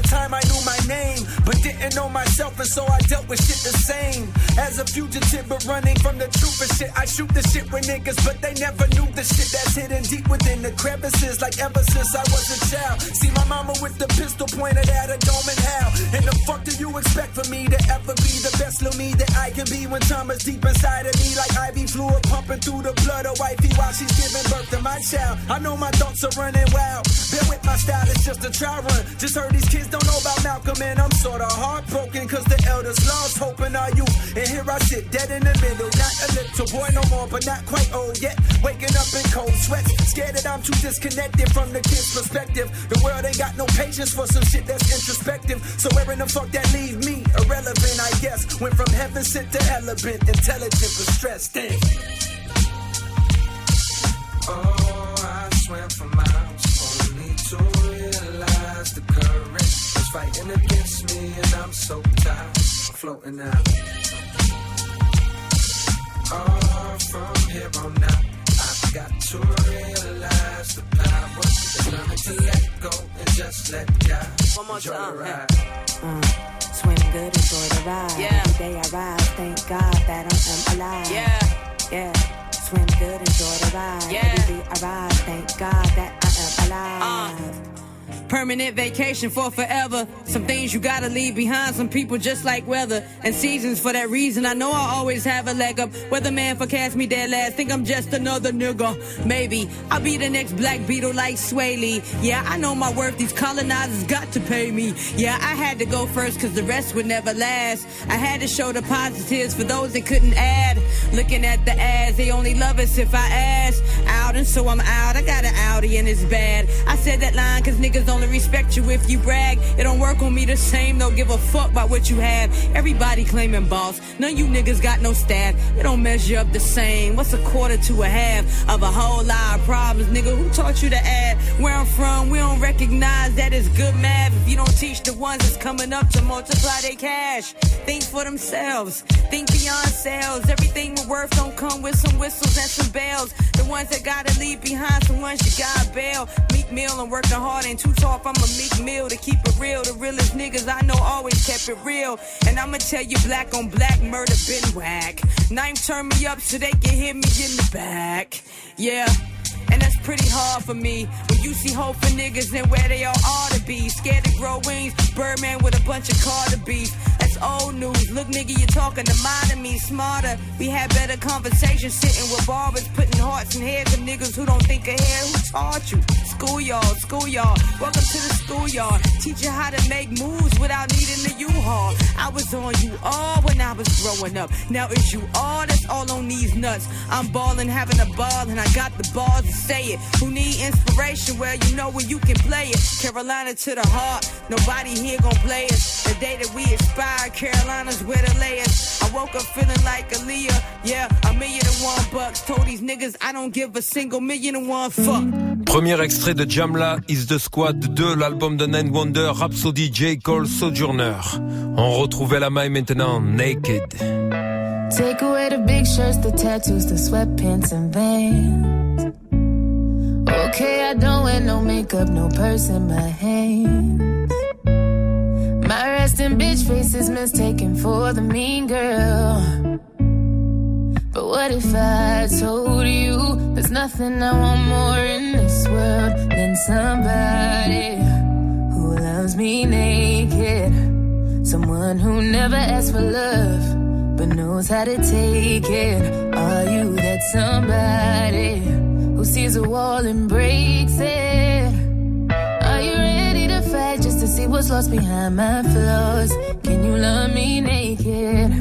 didn't know myself, and so I dealt with shit the same. As a fugitive, but running from the truth and shit. I shoot the shit with niggas, but they never knew the shit that's hidden deep within the crevices. Like ever since I was a child. See my mama with the pistol pointed at a dome and how. And the fuck do you expect for me to ever be the best little me that I can be when time is deep inside of me? Like IV fluid pumping through the blood of wifey while she's giving birth to my child. I know my thoughts are running wild. Bear with my style, it's just a trial run. Just heard these kids don't know about Malcolm, and I'm sorta heartbroken cause the elders lost hope in our youth. And here I sit dead in the middle. Not a little boy no more, but not quite old yet. Waking up in cold sweats. Scared that I'm too disconnected from the kid's perspective. The world ain't got no patience for some shit that's introspective. So where in the fuck that leave me? Irrelevant, I guess. Went from heaven sent to element. Intelligent but stressed. Damn. Oh, I swam for miles, only to current is fighting against me, and I'm so tired, I'm floating out. Oh, from here on out, I've got to realize the power. There's learning to let go and just let God One more enjoy time, the ride. Uh, swim good, enjoy the ride. Yeah. Every day I rise, thank God that I am alive. Yeah. Yeah. Swim good, enjoy the ride. Yeah. Every day I rise, thank God that I am alive. Permanent vacation for forever. Some things you gotta leave behind. Some people just like weather and seasons. For that reason, I know I always have a leg up. Weatherman forecast me dead last. Think I'm just another nigga. Maybe I'll be the next black beetle like Swae Lee. Yeah, I know my worth. These colonizers got to pay me. Yeah, I had to go first cause the rest would never last. I had to show the positives for those that couldn't add. Looking at the ads, they only love us if I ask. Out and so I'm out. I got an Audi and it's bad. I said that line cause niggas only respect you if you brag. It don't work on me the same. Don't give a fuck about what you have. Everybody claiming boss. None of you niggas got no staff. It don't measure up the same. What's a quarter to a half of a whole lot of problems, nigga? Who taught you to add? Where I'm from, we don't recognize that it's good math. If you don't teach the ones that's coming up to multiply their cash, think for themselves. Think beyond sales. Everything with worth don't come with some whistles and some bells. The ones that gotta leave behind, some ones you gotta bail. Meek Mill and working hard ain't too tough. I'm a meek mill to keep it real. The realest niggas I know always kept it real. And I'ma tell you, black on black murder been whack. Ninth turn me up so they can hit me in the back. Yeah. And that's pretty hard for me. When you see hope for niggas and where they all ought to be. Scared to grow wings, Birdman with a bunch of Carter beef. Old news. Look, nigga, you're talking to mine and me smarter. We had better conversations sitting with barbers, putting hearts in heads of niggas who don't think ahead. Who taught you? Schoolyard, schoolyard. Welcome to the schoolyard. Teach you how to make moves without needing the U-Haul. I was on you all when I was growing up. Now it's you all that's all on these nuts. I'm balling, having a ball, and I got the balls to say it. Who need inspiration? Well, you know where you can play it. Carolina to the heart. Nobody here gon' play us. The day that we expire, Carolina's where the layers. I woke up feeling like Aaliyah. Yeah, a million and one bucks. Told these niggas I don't give a single million and one fuck. Premier extrait de Jamla Is the Squad 2, l'album de Nine Wonder, Rhapsody J. Cole Sojourner. On retrouvait la maille maintenant, Naked. Take away the big shirts, the tattoos, the sweatpants and veins. Okay, I don't wear no makeup, no purse in my hands. My resting bitch face is mistaken for the mean girl. But what if I told you there's nothing I want more in this world than somebody who loves me naked? Someone who never asks for love but knows how to take it. Are you that somebody who sees a wall and breaks it? What's lost behind my flaws? Can you love me naked?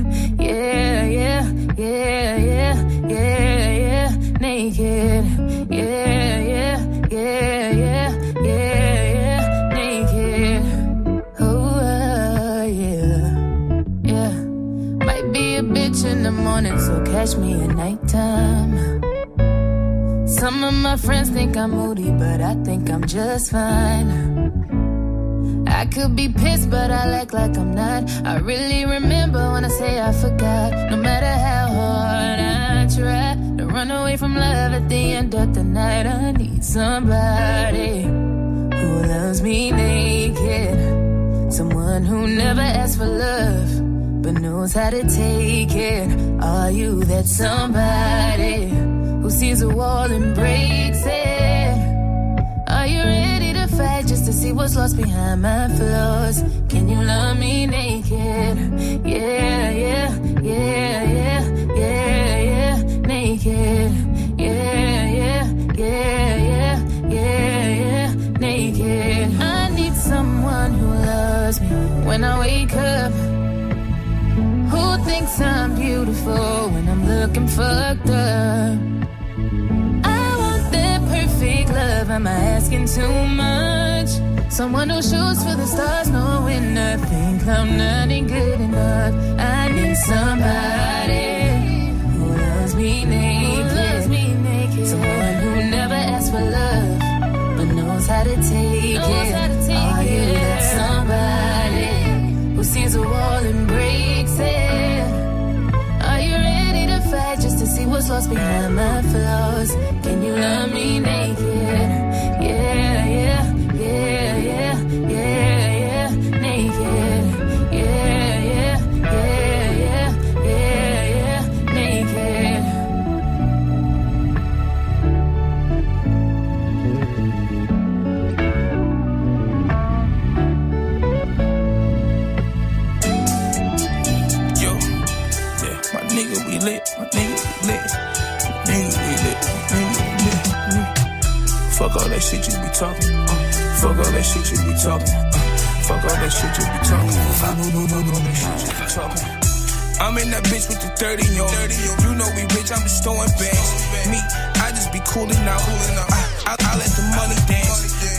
Yeah, yeah, yeah, yeah, yeah, yeah, naked. Yeah, yeah, yeah, yeah, yeah, yeah, naked. Oh, uh, yeah, yeah. Might be a bitch in the morning, so catch me at nighttime. Some of my friends think I'm moody, but I think I'm just fine. I could be pissed, but I act like I'm not. I really remember when I say I forgot. No matter how hard I try to run away from love at the end of the night, I need somebody who loves me naked. Someone who never asks for love, but knows how to take it. Are you that somebody who sees a wall and breaks it? Are you ready fight just to see what's lost behind my flaws? Can you love me naked? Yeah, yeah, yeah, yeah, yeah, yeah, naked. Yeah, yeah, yeah, yeah, yeah, yeah, naked. I need someone who loves me when I wake up. Who thinks I'm beautiful when I'm looking fucked up? Love. Am I asking too much? Someone who shoots for the stars, knowing nothing. I'm not good enough. I need somebody who loves me naked. Someone who never asks for love, but knows how to take it. What's behind my flaws? Can you love me naked? Talking. Uh, fuck all that shit you be talking. Uh, fuck all that shit you be talking. Fuck all that shit you be talking. I'm in that bitch with the 30 yo. You know we rich, I'm just throwing bands. Me, I just be cooling out. I, I, I let the money dance.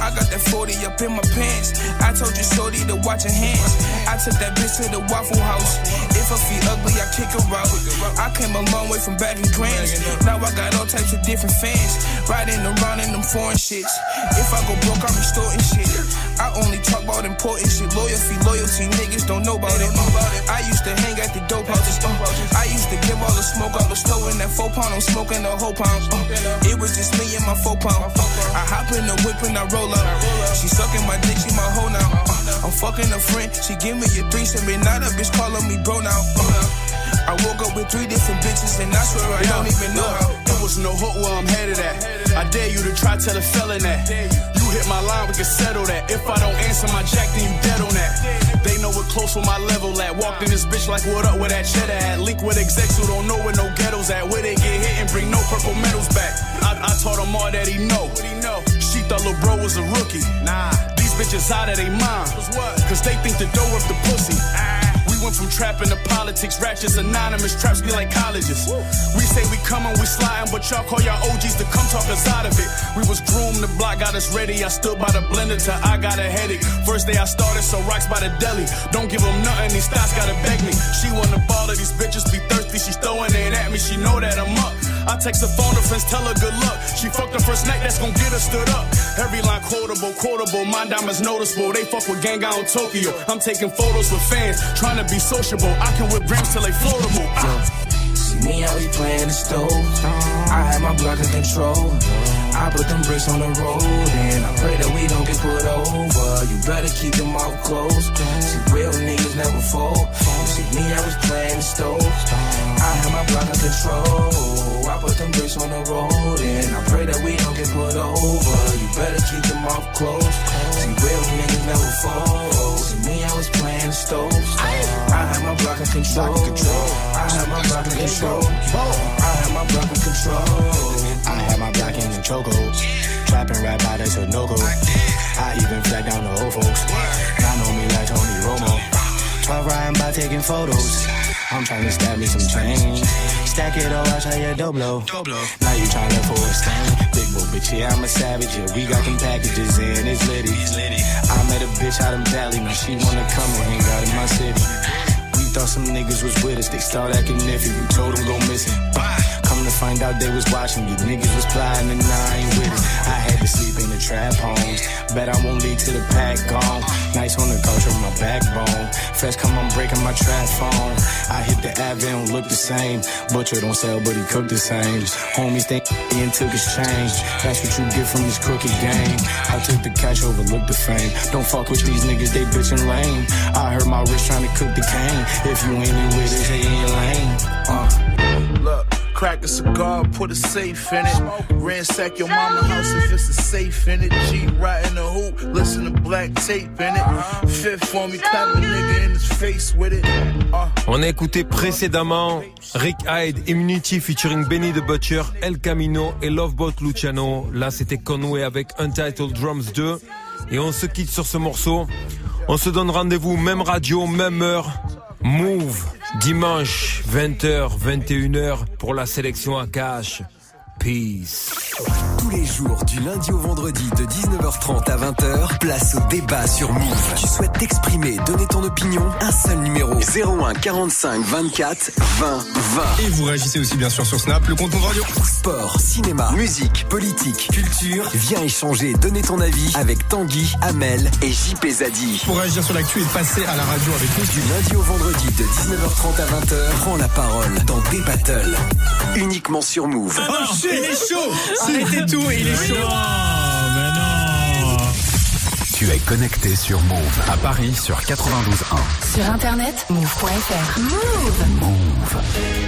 I got that 40 up in my pants. I told you, shorty, to watch her hands. I took that bitch to the Waffle House. If her feet ugly, I kick her out. I came a long way from bagging grams. Now I got all types of different fans. Riding around in them foreign shits. If I go broke, I'm extorting shit. I only talk about important shit. Loyalty, loyalty, niggas don't know about it. I used to hang at the dope houses. uh. I used to give all the smoke out the stove in that four pound. I'm smoking the whole pound. uh. It was just me and my four pound. I hop in the whip and I roll up. She sucking my dick, she my hoe now. Uh, I'm fucking a friend. She give me a threesome, and now a bitch calling me bro now. I woke up with three different bitches, and I swear I don't even know how. There was no hook where I'm headed at. I dare you to try tell a felon that. You hit my line, we can settle that. If I don't answer my jack, then you dead on that. They know we're close where my level at. Walked in this bitch like what up with that cheddar at. Link with execs who don't know where no ghettos at. Where they get hit and bring no purple medals back. I, I taught him all that he know. She thought lil' bro was a rookie. Nah, these bitches out of they mind. Cause they think the dough of the pussy. We went from trapping to politics, ratchets anonymous, traps be like colleges. We say we coming, we sliding, but y'all call y'all OGs to come talk us out of it. We was groomed, the block got us ready. I stood by the blender till I got a headache. First day I started, so rocks by the deli. Don't give them nothing, these thoughts gotta beg me. She wanna ball of these bitches be thirsty, she's throwing it at me, she know that I'm up. I text her phone, her friends tell her good luck. She fucked the first night, that's gon' get her stood up. Every line quotable, quotable, my diamonds noticeable. They fuck with gang out in Tokyo. I'm taking photos with fans, trying to be sociable. I can whip grams till they floatable. Ah. See me out here playing the stove. I had my block in control. I put them bricks on the road, and I pray that we don't get put over. You better keep your mouth closed. See, real niggas never fold. See me, I was playing the stove. I had my block in control. I put them bricks on the road, and I pray that we don't get put over. You better keep your mouth closed. See, real niggas never fold. See me, I was playing the stove. I had my block in control. I had my block in control. I had my block in control. I had my black in the. Trapping rap out that's a no go. I even flag down the old folks. Y'all know me like Tony Romo. 12 riding by taking photos. I'm trying to stab me some change. Stack it all, watch how your dope blow. Now you trying to for a stain. Big boy bitch, yeah, I'm a savage. Yeah, we got them packages in, it's litty. I met a bitch out in Valley, now she wanna come and hang out in my city. We thought some niggas was with us, they start acting iffy. We told them go missing. Come to find out they was watching you. Niggas was plotting and I ain't with it. I had to sleep in the trap homes. Bet I won't lead to the pack gone. Nice on the couch with my backbone. Fresh come, I'm breaking my trap phone. I hit the Ave, don't look the same. Butcher don't sell, but he cook the same. Homies think he took his change. That's what you get from this crooked game. I took the cash, overlooked the fame. Don't fuck with these niggas, they bitchin' lame. I heard my wrist trying to cook the cane. If you ain't in with it, stay in your lane. Uh. Look, crack a cigar, put a safe in it. Ransack your mama house if it's a safe in it. G the hoop, listen to black tape in it. For me, clap nigga in his face with it. Uh. On a écouté précédemment Rick Hyde, Immunity featuring Benny the Butcher, El Camino et Lovebot Luciano. Là, c'était Conway avec Untitled Drums 2. Et on se quitte sur ce morceau. On se donne rendez-vous, même radio, même heure, Move, dimanche 20h, 21h pour la sélection à cash. Peace. Tous les jours, du lundi au vendredi, de 19h30 à 20h, place au débat sur Move. Tu souhaites t'exprimer, donner ton opinion Un seul numéro 01 45 24 20 20. Et vous réagissez aussi bien sûr sur Snap, le compte Radio. Sport, cinéma, musique, politique, culture. Viens échanger, donner ton avis avec Tanguy, Amel et JP Zadi. Pour réagir sur l'actu et passer à la radio avec nous. Du lundi au vendredi, de 19h30 à 20h, prends la parole dans des battles. Uniquement sur Move. Oh, shit, il est chaud Arrêtez tout, il est chaud Tu es connecté sur Move à Paris sur 92.1. Sur internet, move.fr. Move. Move.